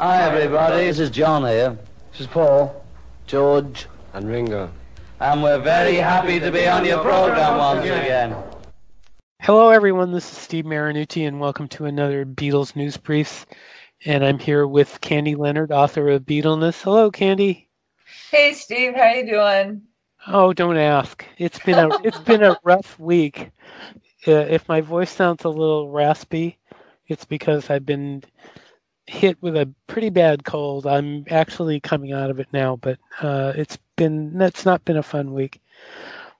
Hi, everybody. This is John here. This is Paul, George, And Ringo. and we're very happy to be on your program once again. Hello, everyone. This is Steve Marinucci, and welcome to another Beatles News Briefs. And I'm here with Candy Leonard, author of Beatleness. Hello, Candy. Hey Steve, how you doing? Oh, don't ask. It's been a it's been a rough week. Uh, if my voice sounds a little raspy, it's because I've been hit with a pretty bad cold. I'm actually coming out of it now, but uh, it's been that's not been a fun week.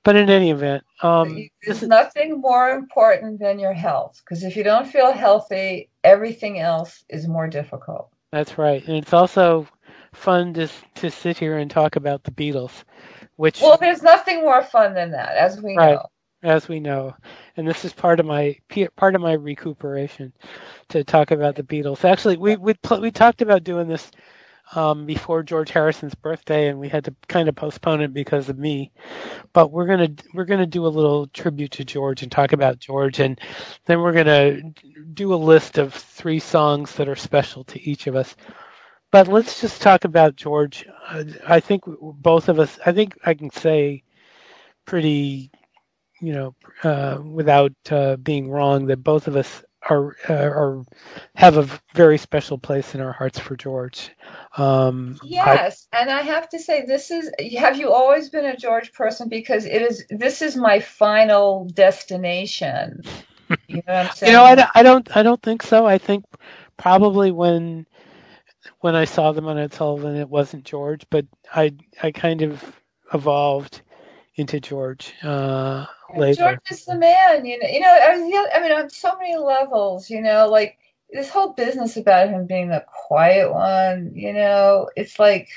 But in any event, um, There's nothing more important than your health because if you don't feel healthy, everything else is more difficult. That's right, and it's also fun to to sit here and talk about the Beatles, which, Well, there's nothing more fun than that, as we Right. know. As we know, and this is part of my part of my recuperation to talk about the Beatles. Actually, we we we talked about doing this um, before George Harrison's birthday, and we had to kind of postpone it because of me. But we're gonna we're gonna do a little tribute to George and talk about George, and then we're gonna do a list of three songs that are special to each of us. But let's just talk about George. I think both of us. I think I can say pretty, you know, uh, without uh, being wrong, that both of us are uh, are have a very special place in our hearts for George. Um, I- Yes, and I have to say, this is. Have you always been a George person? Because it is. This is my final destination. You know what I'm saying? you know, I, don't- I don't I don't think so. I think probably when when I saw them on Ed Sullivan, it wasn't George, but I I kind of evolved into George uh, later. George is the man, you know. You know, I, was, I mean, on so many levels, you know, like this whole business about him being the quiet one, you know, it's like,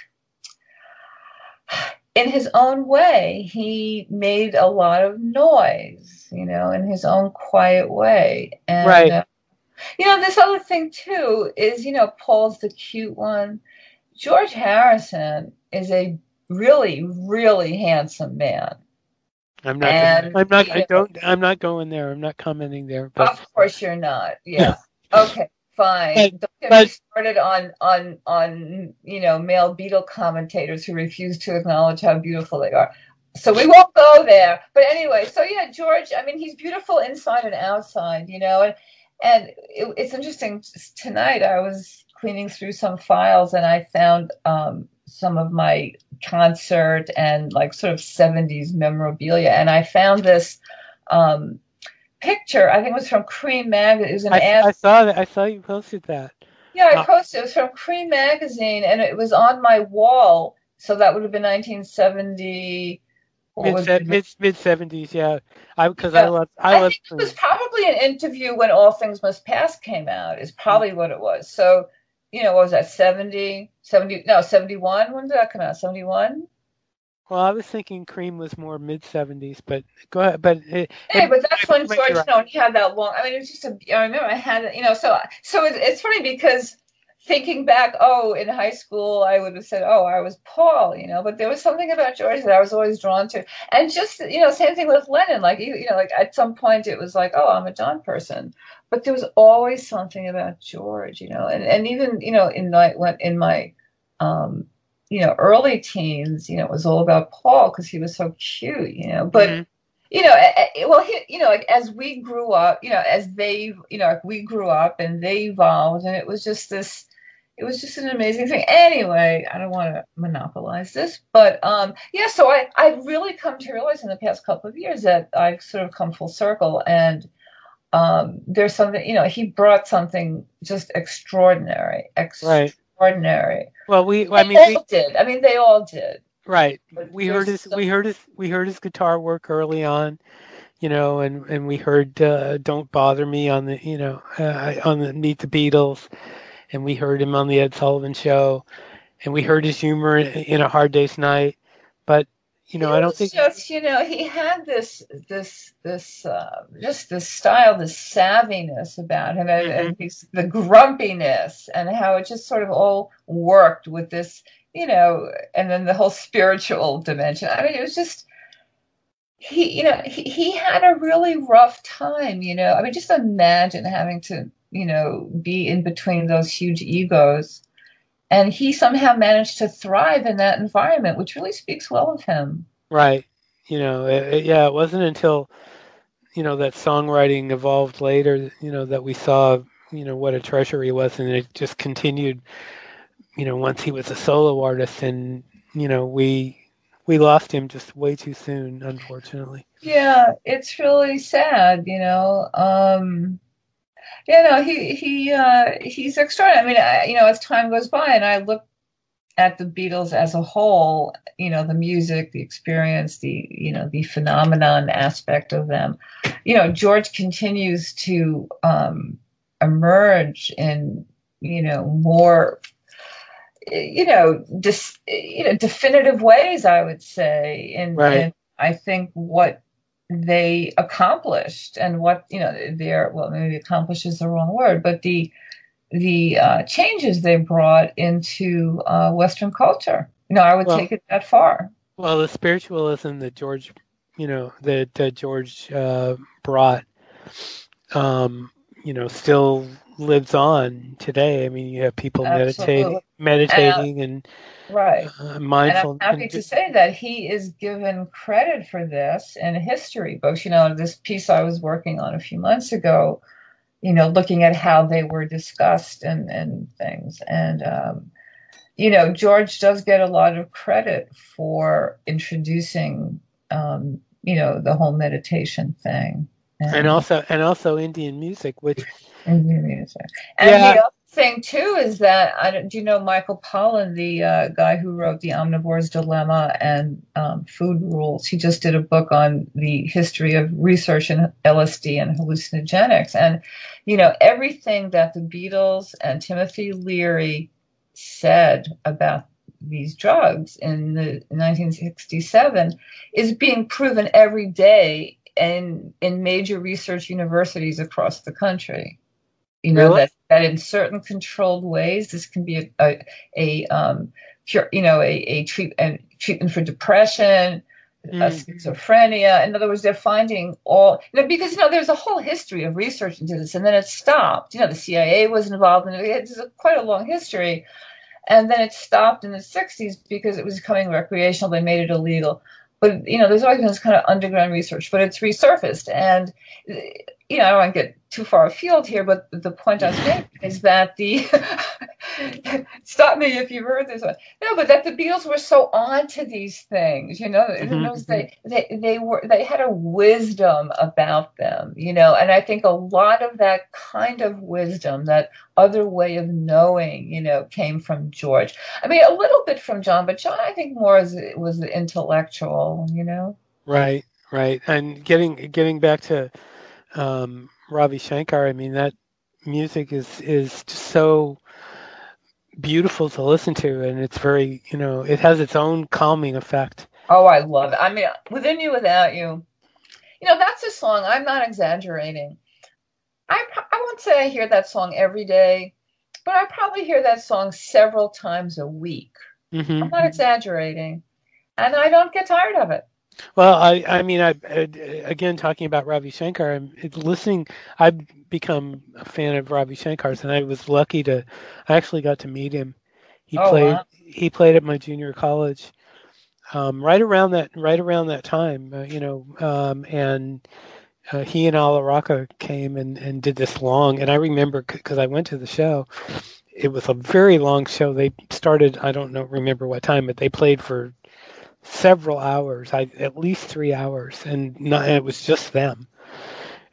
in his own way, he made a lot of noise, you know, in his own quiet way, and Right. uh, you know, this other thing too is, you know, Paul's the cute one. George Harrison is a really, really handsome man. I'm not. and, I'm not. you I don't. I'm not going there. I'm not commenting there. But Of course you're not. Yeah. Okay, fine. But- Don't get but- me started on on on you know male Beatle commentators who refuse to acknowledge how beautiful they are. So we won't go there. But anyway, so yeah, George. I mean, he's beautiful inside and outside. You know, and and it, it's interesting. Tonight I was cleaning through some files and I found um, some of my concert and like sort of 70s memorabilia and I found this um, picture I think it was from Creem magazine it was an I, ad I saw that. I saw you posted that. yeah I uh, posted it was from Creem magazine and it was on my wall so that would have been 1970 Mid was se- it? mid mid seventies. Yeah. I because I love. I I love. think it was probably an interview when All Things Must Pass came out, is probably what it was. So, you know, what was that, 70, 70, no, 71? When did that come out? 71? Well, I was thinking Creem was more mid seventies, but go ahead. But it, Hey, it- but that's when might be George, you right. know, he had that long, I mean, it was just a, I remember I had, it, you know, so, so it's, it's funny because thinking back, oh, in high school, I would have said, oh, I was Paul, you know, but there was something about George that I was always drawn to. And just, you know, same thing with Lennon, like, you, you know, like at some point it was like, oh, I'm a John person. But there was always something about George, you know, and, and even, you know, in my, when, in my, um, you know, early teens, you know, it was all about Paul because he was so cute, you know, but, Mhm. you know, well, he, you know, like as we grew up, you know, as they, you know, we grew up and they evolved, and it was just this, it was just an amazing thing. Anyway, I don't want to monopolize this, but um, yeah. So I, I've really come to realize in the past couple of years that I've sort of come full circle, and um, there's something, you know, he brought something just extraordinary, Right. extraordinary. Well, we. I They mean, all we, did. I mean, they all did. right. But We heard his. some- We heard his. We heard his guitar work early on, you know, and and we heard uh, "Don't Bother Me" on the, you know, uh, on the Meet the Beatles, and we heard him on the Ed Sullivan Show, and we heard his humor in, in A Hard Day's Night, but you know, I don't think. just you know he had this this this uh, just this style, this savviness about him, and, Mm-hmm. and he's, the grumpiness, and how it just sort of all worked with this, you know, and then the whole spiritual dimension. I mean, it was just he, you know, he, he had a really rough time. You know, I mean, just imagine having to, you know, be in between those huge egos and he somehow managed to thrive in that environment, which really speaks well of him. Right. You know, it, it, yeah, it wasn't until you know that songwriting evolved later, you know, that we saw, you know, what a treasure he was, and it just continued. You know, once he was a solo artist, and you know, we we lost him just way too soon, unfortunately. Yeah, it's really sad, you know. Um, you know, he he uh, he's extraordinary. I mean, I, you know, as time goes by, and I look at the Beatles as a whole, you know, the music, the experience, the you know, the phenomenon aspect of them. You know, George continues to um, emerge in you know more you know, dis, you know, definitive ways. I would say, and, Right. and I think what they accomplished and what you know their well maybe accomplish is the wrong word, but the the uh, changes they brought into uh, Western culture. You know, I would Well- take it that far. Well, the spiritualism that George, you know, that, that George uh, brought, um, you know, still lives on today. I mean, you have people meditating, meditating, and Right. uh, And mindful. I'm happy to say that he is given credit for this in history books. You know, this piece I was working on a few months ago, you know, looking at how they were discussed and, and things. And, um, you know, George does get a lot of credit for introducing, um, you know, the whole meditation thing. and also, and also Indian music, which And Yeah. the other thing too is that I don't, do you know Michael Pollan, the uh, guy who wrote The Omnivore's Dilemma and um, Food Rules? He just did a book on the history of research in LSD and hallucinogenics, and you know everything that the Beatles and Timothy Leary said about these drugs in the 1967 is being proven every day in in major research universities across the country. You know Really? that that in certain controlled ways, this can be a a, a um, cure, you know, a, a treat and treatment for depression, uh, Mm. schizophrenia. In other words, they're finding all you know because you know there's a whole history of research into this, and then it stopped. You know, the CIA was involved in it. It's a, quite a long history, and then it stopped in the 60s because it was becoming recreational. They made it illegal. But you know, there's always been this kind of underground research, but it's resurfaced, and you know, I don't want to get too far afield here, but the point I was making is that the stop me if you've heard this one. No, but that the Beatles were so on to these things, you know, Mhm, they, they they were they had a wisdom about them, you know, and I think a lot of that kind of wisdom, that other way of knowing, you know, came from George. I mean, a little bit from John, but John, I think more as was the intellectual, you know. Right, right. And getting getting back to um, Ravi Shankar, I mean that music is is just so beautiful to listen to, and it's very you know it has its own calming effect. Oh, I love it. I mean, within you, without you. You know, that's a song. I'm not exaggerating. I I won't say I hear that song every day, but I probably hear that song several times a week. hmm I'm not exaggerating, and I don't get tired of it. Well, I I mean I, again talking about Ravi Shankar, I'm listening. I've become a fan of Ravi Shankar's, and I was lucky to. I actually got to meet him. He Oh, played. wow. He played at my junior college, um, right around that right around that time. Uh, you know, um, and uh, he and Alla came and and did this long. And I remember because I went to the show. It was a very long show. They started. I don't know remember what time, but they played for several hours, I, at least three hours, and not, it was just them.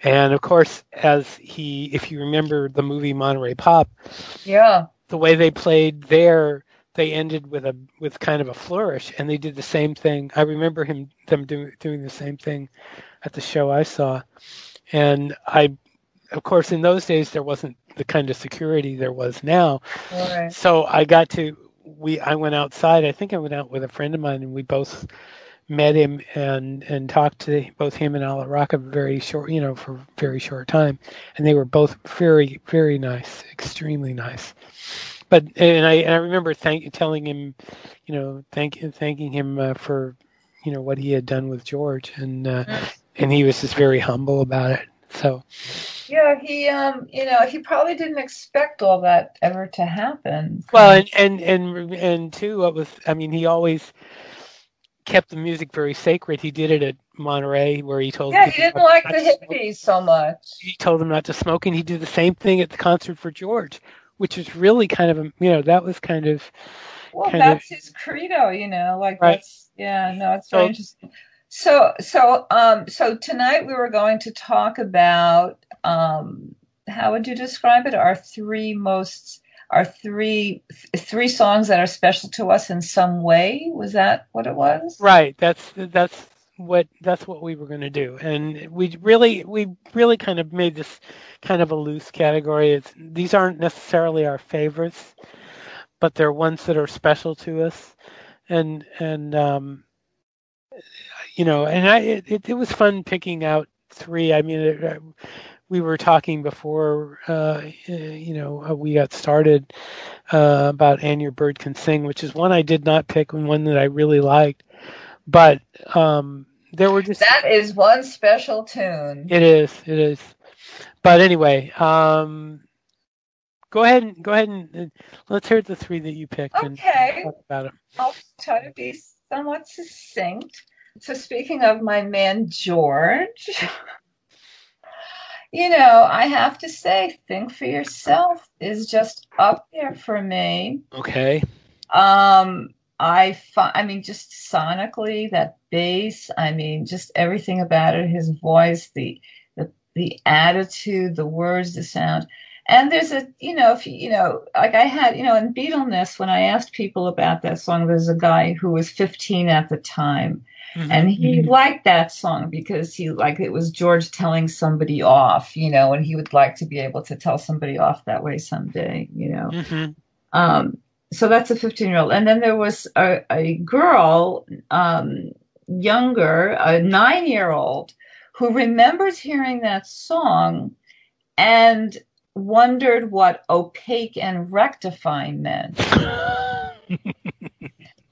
And of course, as he, if you remember the movie Monterey Pop, Yeah. the way they played there, they ended with a with kind of a flourish, and they did the same thing. I remember him them doing doing the same thing at the show I saw, and I, of course, in those days there wasn't the kind of security there was now, right. so I got to we I went outside. I think I went out with a friend of mine, and we both met him and and talked to both him and Alla Rakha very short, you know, for a very short time, and they were both very very nice, extremely nice. But and I and I remember thank telling him, you know, thank thanking him uh, for you know what he had done with George, and uh, and he was just very humble about it. So Yeah, he um, you know, he probably didn't expect all that ever to happen. Well, and and and and two, what was I mean, he always kept the music very sacred. He did it at Monterey, where he told Yeah, he didn't like the hippies so much. He told them not to smoke, and he did the same thing at the concert for George, which is really kind of a you know that was kind of Well, kind of- that's his credo, you know. Like Right. that's yeah, no, it's very So- interesting. So, so, um, so tonight we were going to talk about um, how would you describe it? Our three most, our three, th- three songs that are special to us in some way. Was that what it was? right. That's that's what that's what we were going to do, and we really we really kind of made this kind of a loose category. It's these aren't necessarily our favorites, but they're ones that are special to us, and and um, you know, and I it, it, was fun picking out three. I mean, it, uh, we were talking before, uh, you know, uh, we got started uh, about "And Your Bird Can Sing," which is one I did not pick and one that I really liked, but um, there were just That is one special tune. it is it is, but anyway, um, go ahead and go ahead and and let's hear the three that you picked and Okay. talk about it. I'll try to be somewhat succinct. So, speaking of my man George, you know, I have to say, Think for Yourself is just up there for me. Okay. Um, I fi- I mean, just sonically, that bass, I mean, just everything about it, his voice, the, the, the attitude, the words, the sound. And there's a, you know, if you, you know, like I had, you know, in Beatleness, when I asked people about that song, there's a guy who was 15 at the time, and he liked that song because he, like, it was George telling somebody off, you know, and he would like to be able to tell somebody off that way someday, you know. hmm Um, so that's a 15 year old. And then there was a, a girl, um, younger, a nine year old, who remembers hearing that song and wondered what opaque and rectifying meant.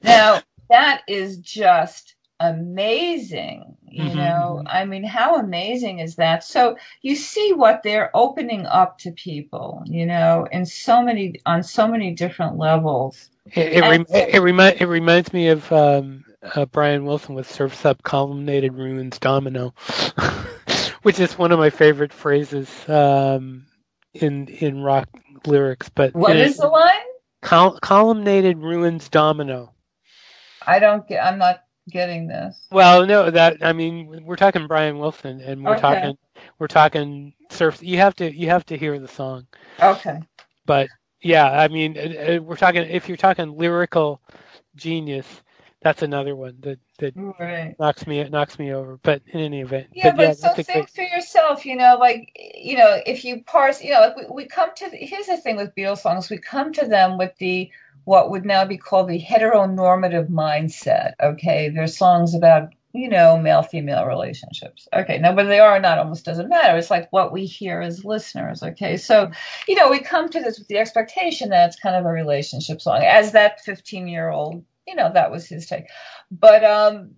Now, that is just amazing. You Mhm, know, I mean, how amazing is that? So you see what they're opening up to people, you know, in so many, on so many different levels. It it, And- rem- it, remi- it reminds me of um, uh, Brian Wilson with "Surfs Up Columnated Ruins Domino," which is one of my favorite phrases um, in in rock lyrics. But what is the line? col- columnated ruins domino? I don't get, I'm not getting this. Well, no, that I mean we're talking Brian Wilson, and we're Okay. talking we're talking surf. You have to you have to hear the song. Okay. but yeah, I mean, uh, uh, we're talking if you're talking lyrical genius, that's another one that that Right. knocks me knocks me over. But in any event, Yeah, but so that's a think for yourself, you know, like, you know, if you parse, you know, like we, we come to, the, here's the thing with Beatles songs, we come to them with the, what would now be called the heteronormative mindset, okay? They're songs about, you know, male female relationships. Okay, now whether they are or not almost doesn't matter. It's like what we hear as listeners, okay? So, you know, we come to this with the expectation that it's kind of a relationship song. As that 15 year old, you know, that was his take. But, um,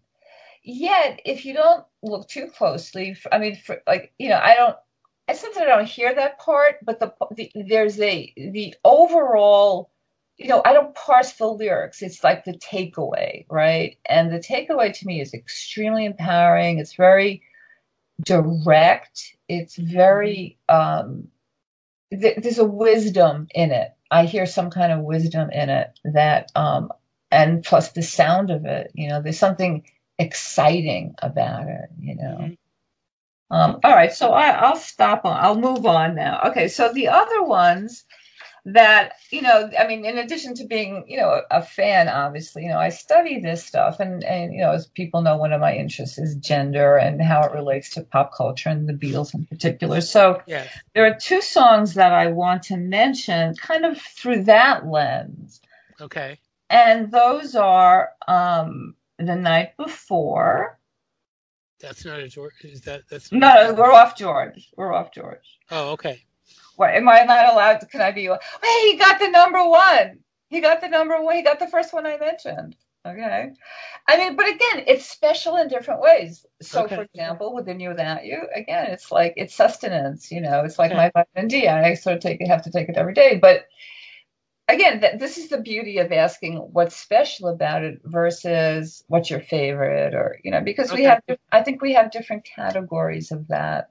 yet if you don't look too closely i mean for like you know i don't i sometimes i don't hear that part but the, the there's a the overall you know i don't parse the lyrics. It's like the takeaway right? And the takeaway to me is extremely empowering. It's very direct. It's very um th- there's a wisdom in it. I hear some kind of wisdom in it that um and plus the sound of it you know there's something exciting about it, you know. Mhm. Um, all right, so I, I'll stop on. I'll move on now. Okay, so the other ones that you know, I mean, in addition to being you know a fan, obviously, you know, I study this stuff, and and you know, as people know, one of my interests is gender and how it relates to pop culture and the Beatles in particular. So yes. there are two songs that I want to mention, kind of through that lens Okay. And those are um, the night before. That's not a George. Is that that's No, we're off George. We're off George. Oh, okay. What am I not allowed to? Can I be? Hey, he got the number one. He got the number one. He got the first one I mentioned. Okay. I mean, but again, it's special in different ways. So, Okay. for example, within you without you, again, it's like it's sustenance. You know, it's like Okay. my vitamin D. I sort of take have to take it every day. But again, th- this is the beauty of asking what's special about it versus what's your favorite, or you know, because we Okay. have, I think we have different categories of that.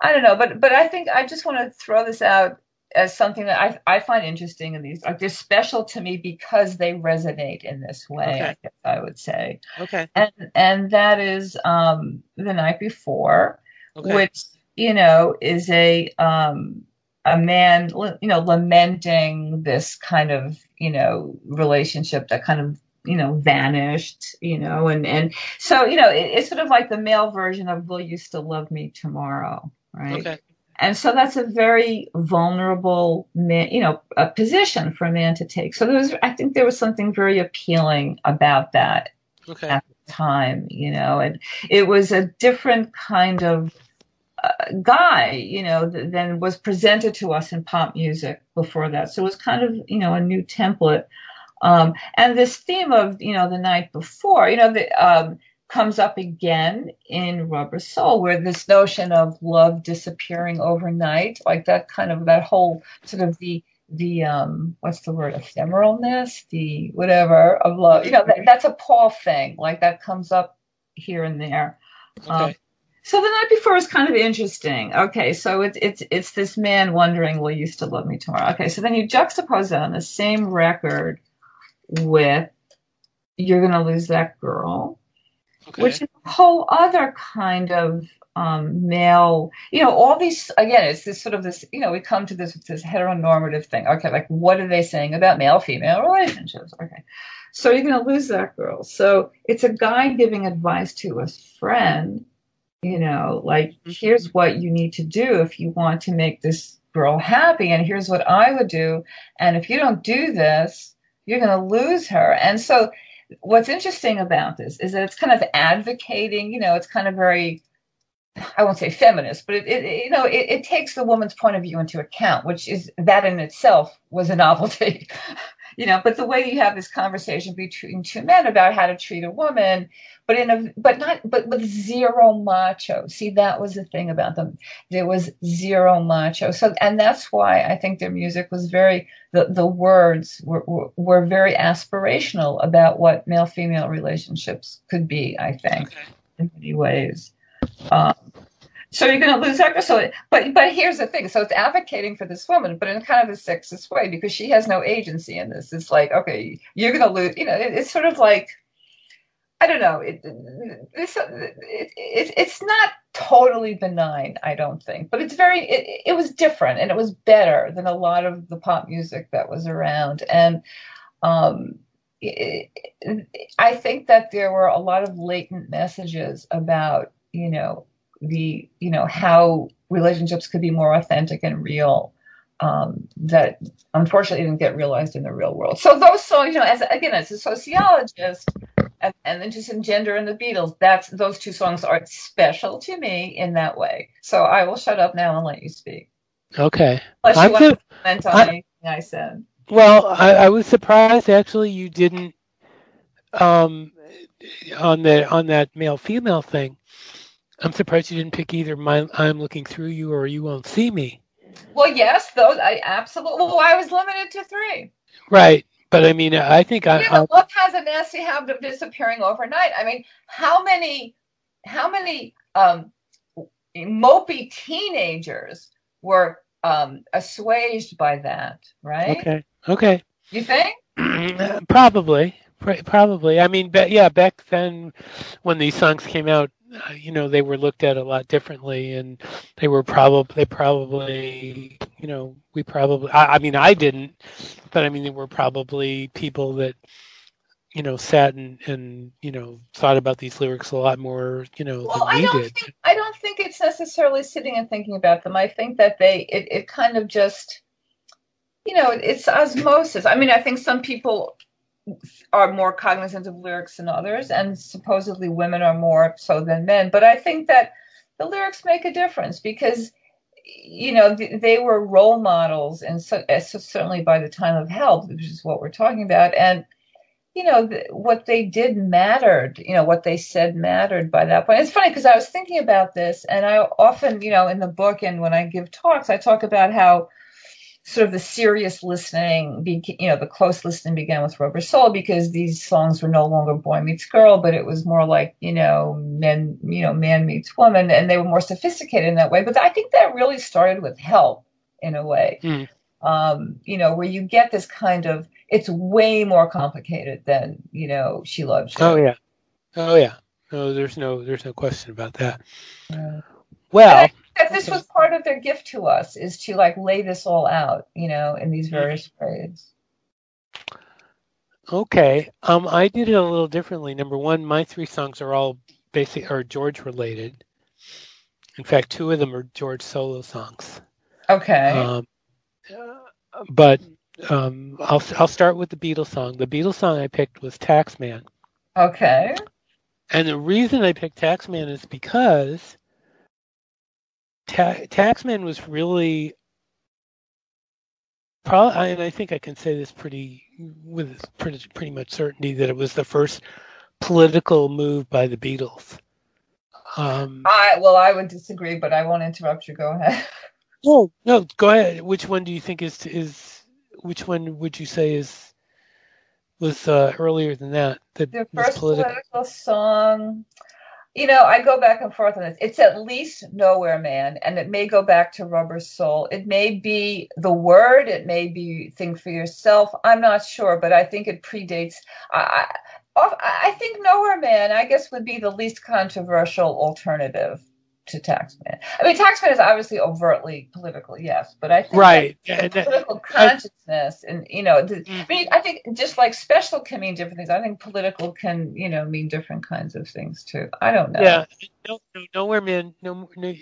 I don't know, but but I think I just want to throw this out as something that I I find interesting in these. Like they're special to me because they resonate in this way. Okay. I guess I would say, Okay. and and that is um, the night before, Okay. which you know is a um, a man you know lamenting this kind of you know relationship that kind of you know vanished you know and and so you know it, it's sort of like the male version of will you still love me tomorrow right Okay. and so that's a very vulnerable man, you know, a position for a man to take. So there was, I think there was something very appealing about that Okay. at the time, you know, and it was a different kind of guy, you know, th- than was presented to us in pop music before that. So it was kind of, you know, a new template. Um, and this theme of, you know, the night before, you know, the, um, comes up again in Rubber Soul, where this notion of love disappearing overnight, like that kind of that whole sort of the the um what's the word ephemeralness, the whatever of love, you know, that, that's a Paul thing, like that comes up here and there. Um, Okay. So the night before is kind of interesting. Okay, so it's it's it's this man wondering, will you still love me tomorrow? Okay, so then you juxtapose that on the same record with you're gonna lose that girl Okay. which is a whole other kind of um, male, you know, all these, again, it's this sort of this, you know, we come to this, this heteronormative thing. Okay, like what are they saying about male female relationships? Okay. So you're going to lose that girl. So it's a guy giving advice to a friend, you know, like, here's mm-hmm. what you need to do if you want to make this girl happy, and here's what I would do. And if you don't do this, you're going to lose her. And so what's interesting about this is that it's kind of advocating, you know, it's kind of very, I won't say feminist, but it, it you know, it, it takes the woman's point of view into account, which is that in itself was a novelty, you know. But the way you have this conversation between two men about how to treat a woman, but in a, but not, but with zero macho. See, that was the thing about them. There was zero macho. So, and that's why I think their music was very the, the words were, were, were very aspirational about what male female relationships could be, I think, Okay. in many ways. Um, so you're going to lose that. So, but but here's the thing. So it's advocating for this woman, but in kind of a sexist way because she has no agency in this. It's like, okay, you're going to lose. You know, it, it's sort of like, I don't know. It, it's it, it, it's not totally benign, I don't think, but it's very. It, it was different and it was better than a lot of the pop music that was around. And um, I think that there were a lot of latent messages about you know the you know how relationships could be more authentic and real um, that unfortunately didn't get realized in the real world. So those songs, you know, as again as a sociologist and, and interested in gender and the Beatles, that's those two songs are special to me in that way. So I will shut up now and let you speak. Okay. Unless you I'm want to comment on I- anything I said. Well, I, I was surprised actually you didn't um on the on that male female thing. I'm surprised you didn't pick either my I'm looking through you or you won't see me. Well, yes, those I absolutely. Well, I was limited to three. Right. But I mean I think I, Yeah, I but look has a nasty habit of disappearing overnight. I mean, how many, how many um, mopey teenagers were um, assuaged by that, right? okay. Okay. You think? probably. Pr- Probably. I mean, but yeah, back then when these songs came out, uh, you know, they were looked at a lot differently and they were probably they probably, you know, we probably I, I mean, I didn't, but I mean there were probably people that you know sat and and you know thought about these lyrics a lot more, you know, Well, than I we don't did. think I don't think it's necessarily sitting and thinking about them. I think that they it, it kind of just you know it's osmosis. I mean, I think some people are more cognizant of lyrics than others, and supposedly women are more so than men. But I think that the lyrics make a difference because you know they were role models, and so, so certainly by the time of Help, which is what we're talking about, and you know, what they did mattered, you know, what they said mattered by that point. It's funny because I was thinking about this, and I often, you know, in the book and when I give talks, I talk about how sort of the serious listening, you know, the close listening began with Rubber Soul because these songs were no longer boy meets girl, but it was more like, you know, men, you know, man meets woman, and they were more sophisticated in that way. But I think that really started with Help in a way. Mm. Um, you know, where you get this kind of it's way more complicated than you know she loves you. Oh yeah, oh yeah. No, there's no there's no question about that. Well, this was part of their gift to us is to like lay this all out, you know, in these various ways. Okay, um, I did it a little differently. Number one, my three songs are all basic are George related. In fact, two of them are George solo songs. Okay. Um, but um, I'll I'll start with the Beatles song. The Beatles song I picked was Taxman. Okay. And the reason I picked Taxman is because Ta- Taxman was really probably, and I think I can say this pretty with pretty pretty much certainty that it was the first political move by the Beatles. Um, I well, I would disagree, but I won't interrupt you. Go ahead. No, no, go ahead. Which one do you think is is which one would you say is was uh, earlier than that? That the first political? political song. You know, I go back and forth on this. It's at least Nowhere Man, and it may go back to Rubber Soul. It may be the word. It may be Think for Yourself. I'm not sure, but I think it predates. I, I, I think Nowhere Man, I guess, would be the least controversial alternative to Taxman. I mean, Taxman is obviously overtly political, yes, but I think right that political consciousness and you know, the, I mean, I think just like special can mean different things. I think political can you know mean different kinds of things too. I don't know. Yeah, no, no nowhere man. No, no,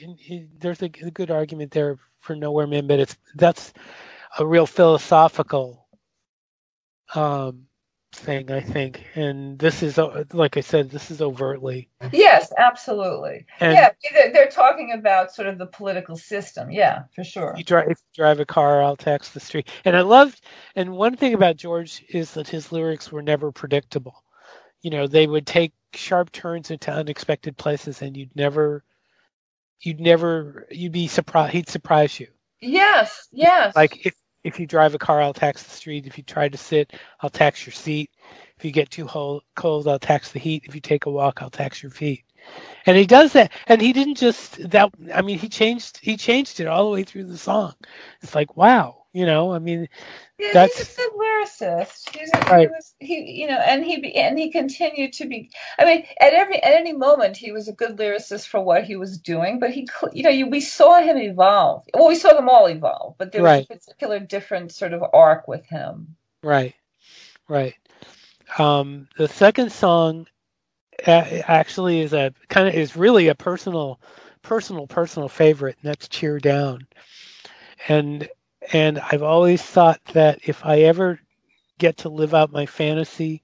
there's a, a good argument there for nowhere man, but it's that's a real philosophical um thing, I think. And this is, uh, like I said, this is overtly. Yes, absolutely. And yeah, they're, talking about sort of the political system. Yeah, for sure. You drive, if you drive a car, I'll tax the street. And I loved, and one thing about George is that his lyrics were never predictable. You know, they would take sharp turns into unexpected places, and you'd never, you'd never, you'd be surprised. He'd surprise you. Yes, yes. Like if if you drive a car, I'll tax the street. If you try to sit, I'll tax your seat. If you get too cold, I'll tax the heat. If you take a walk, I'll tax your feet. And he does that, and he didn't just that. I mean, he changed. He changed it all the way through the song. It's like wow, you know. I mean, yeah, that's he's a good lyricist. He's a, right. he was he you know, and he be, and he continued to be. I mean, at every at any moment, he was a good lyricist for what he was doing. But he, you know, you, we saw him evolve. Well, we saw them all evolve, but there was right. a particular different sort of arc with him. Right, right. Um, the second song actually is a kind of is really a personal, personal, personal favorite, and that's "Cheer Down." And and I've always thought that if I ever get to live out my fantasy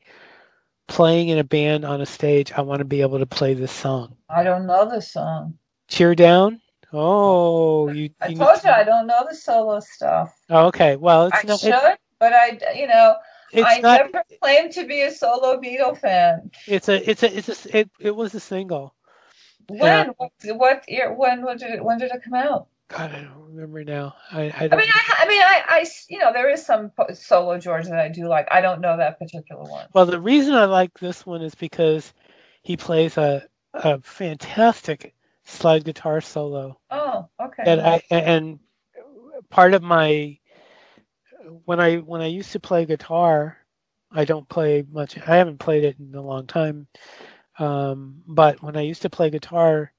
playing in a band on a stage, I want to be able to play this song. I don't know the song. Cheer down. Oh, you. I you told you I don't know the solo stuff. Oh, okay. Well, I no, should, it's, but I, you know, I not, never claimed to be a solo Beatle fan. It's a, it's a, it's a, it, it was a single. When? what, what year? When, when did it? When did it come out? God, I don't remember now. I, I, I mean, I, I, mean, I, I, you know, there is some solo George that I do like. I don't know that particular one. Well, the reason I like this one is because he plays a a fantastic slide guitar solo. Oh, okay. And I and part of my when I when I used to play guitar, I don't play much. I haven't played it in a long time. Um, but when I used to play guitar,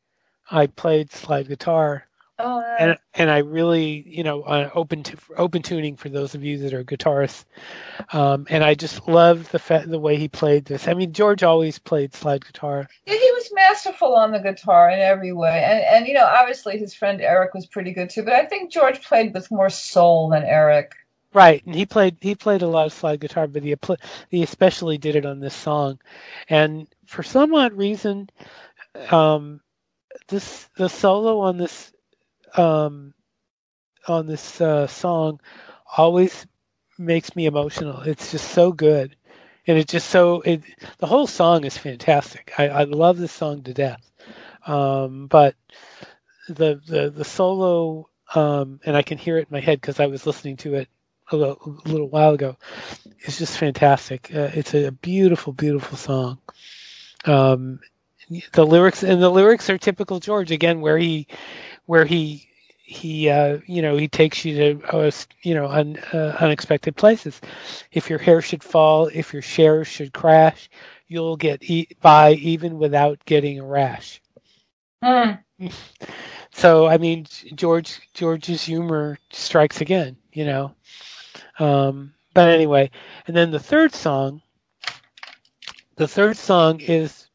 I played slide guitar Oh, and and I really, you know, uh, open to open tuning for those of you that are guitarists, um, and I just love the fa- the way he played this. I mean, George always played slide guitar. Yeah, he was masterful on the guitar in every way, and and you know, obviously his friend Eric was pretty good too. But I think George played with more soul than Eric. Right, and he played he played a lot of slide guitar, but he he especially did it on this song, and for some odd reason, um, this the solo on this um, on this uh, song always makes me emotional. It's just so good, and it's just so it the whole song is fantastic. I, I love this song to death. Um, but the the the solo um, and I can hear it in my head because I was listening to it a little, a little while ago. It's just fantastic. Uh, it's a beautiful, beautiful song. Um, the lyrics and the lyrics are typical George again, where he where he he uh, you know he takes you to uh, you know un, uh, unexpected places. If your hair should fall, if your shares should crash, you'll get e- by even without getting a rash. Mm. So I mean, George George's humor strikes again, you know. Um, but anyway, and then the third song, the third song is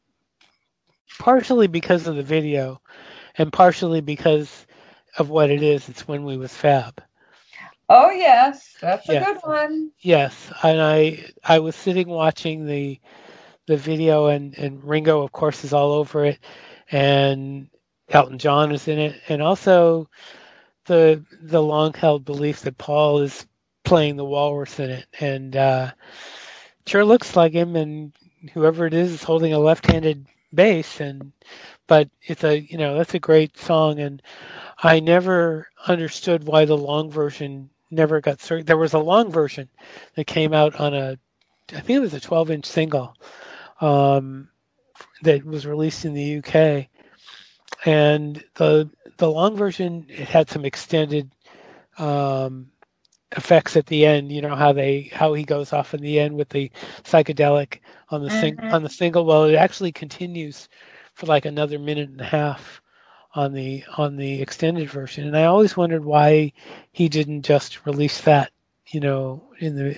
partially because of the video, and partially because of what it is. It's when we was fab. Oh yes, that's a good one. Yes, and I I was sitting watching the the video, and and Ringo, of course, is all over it, and Elton John is in it, and also the the long held belief that Paul is playing the walrus in it, and uh, sure looks like him, and whoever it is is holding a left-handed bass, and but it's a you know that's a great song, and I never understood why the long version never got certain. There was a long version that came out on a, I think it was a 12 inch single, um, that was released in the UK, and the the long version it had some extended um, effects at the end. You know how they how he goes off in the end with the psychedelic on the sing, Mhm. on the single. Well, it actually continues for like another minute and a half on the on the extended version, and I always wondered why he didn't just release that, you know, in the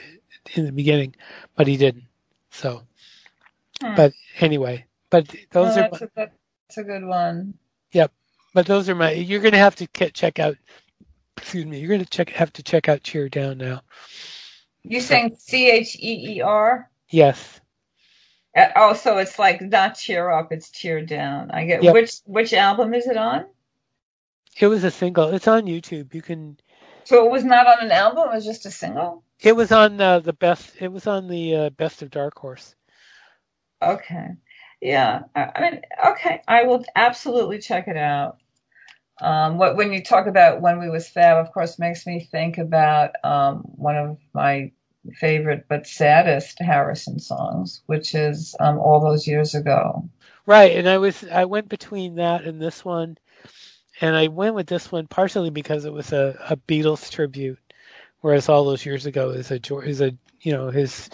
in the beginning, but he didn't. So, Hmm. but anyway, but those Oh, are that's, a, that's a good one. Yep, but those are my. You're gonna have to check out. Excuse me. You're gonna check have to check out Cheer Down now. You saying C H E E R? Yes. Uh, Oh, so it's like not cheer up, it's cheer down. I get Yep. which which album is it on? It was a single. It's on YouTube. You can. So it was not on an album, it was just a single? It was on uh, the best. It was on the uh, best of Dark Horse. Okay. Yeah. I, I mean, okay. I will absolutely check it out. Um, what when you talk about when we was fab, of course, makes me think about um, one of my favorite but saddest Harrison songs, which is um, all those years ago. Right, and I was I went between that and this one, and I went with this one partially because it was a, a Beatles tribute, whereas all those years ago is a is a you know his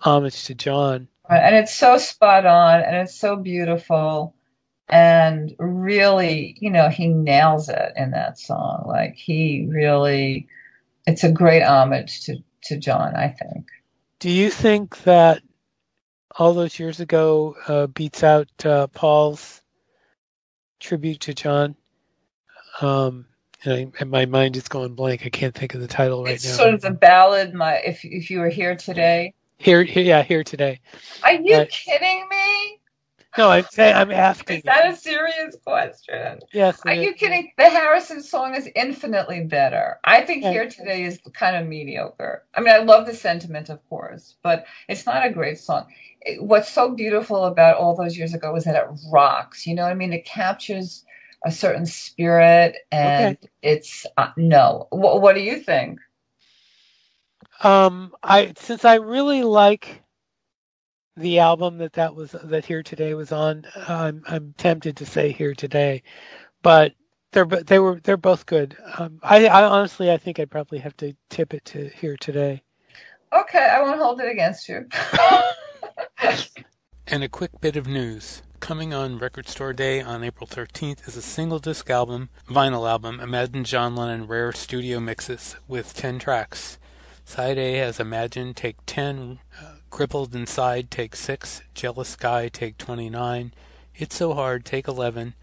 homage to John. Right, And it's so spot on and it's so beautiful. And really, you know, he nails it in that song. Like he really, it's a great homage to, to John, I think. Do you think that all those years ago uh, beats out uh, Paul's tribute to John? Um, and, I, and my mind is going blank. I can't think of the title right It's now. It's sort of the ballad, my if if you were here today. here, here, yeah, here today. Are you Right. kidding me? No, I'm saying I'm asking. Is that a serious question? yes. Are you kidding? The Harrison song is infinitely better. I think. Here Today is kind of mediocre. I mean, I love the sentiment, of course, but it's not a great song. It- What's so beautiful about all those years ago is that it rocks. You know what I mean? It captures a certain spirit, and it's uh, no. What, what do you think? Um, I since I really like the album that that was that here today was on, I'm I'm tempted to say here today, but they're bo- they were they're both good. Um, I, I honestly I think I'd probably have to tip it to here today. Okay, I won't hold it against you. And a quick bit of news. Coming on Record Store Day on April 13th is a single disc album, vinyl album, Imagine John Lennon Rare Studio Mixes with 10 tracks. Side A has Imagine Take 10, uh, Crippled Inside Take 6, Jealous Guy Take 29, It's So Hard Take 11,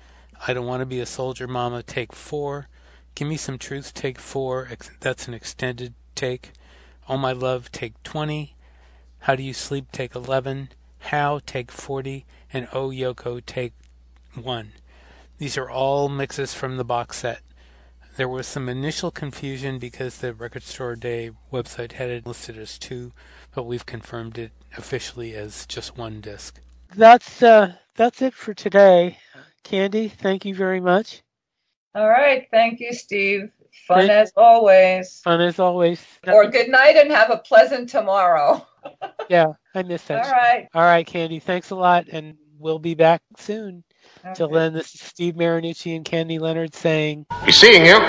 I Don't Want to Be a Soldier Mama Take 4, Give Me Some Truth Take 4, that's an extended take, Oh My Love Take 20, How Do You Sleep? Take 11, How? Take 40, and Oh Yoko Take 1. These are all mixes from the box set. There was some initial confusion because the Record Store Day website had it listed as two, but we've confirmed it officially as just one disc. That's uh, that's it for today. Candy, thank you very much. All right. Thank you, Steve. Fun Thank- as always. Fun as always. Or good night and have a pleasant tomorrow. yeah, I miss that. All right. All right, Candy. Thanks a lot, and we'll be back soon. Till then, this is Steve Marinucci and Candy Leonard saying. Be seeing you.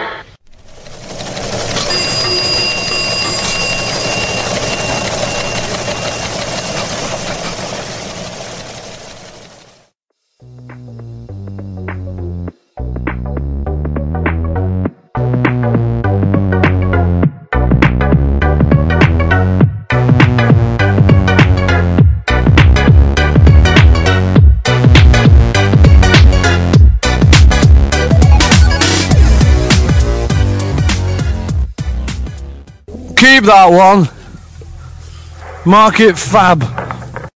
Keep that one. Mark it fab.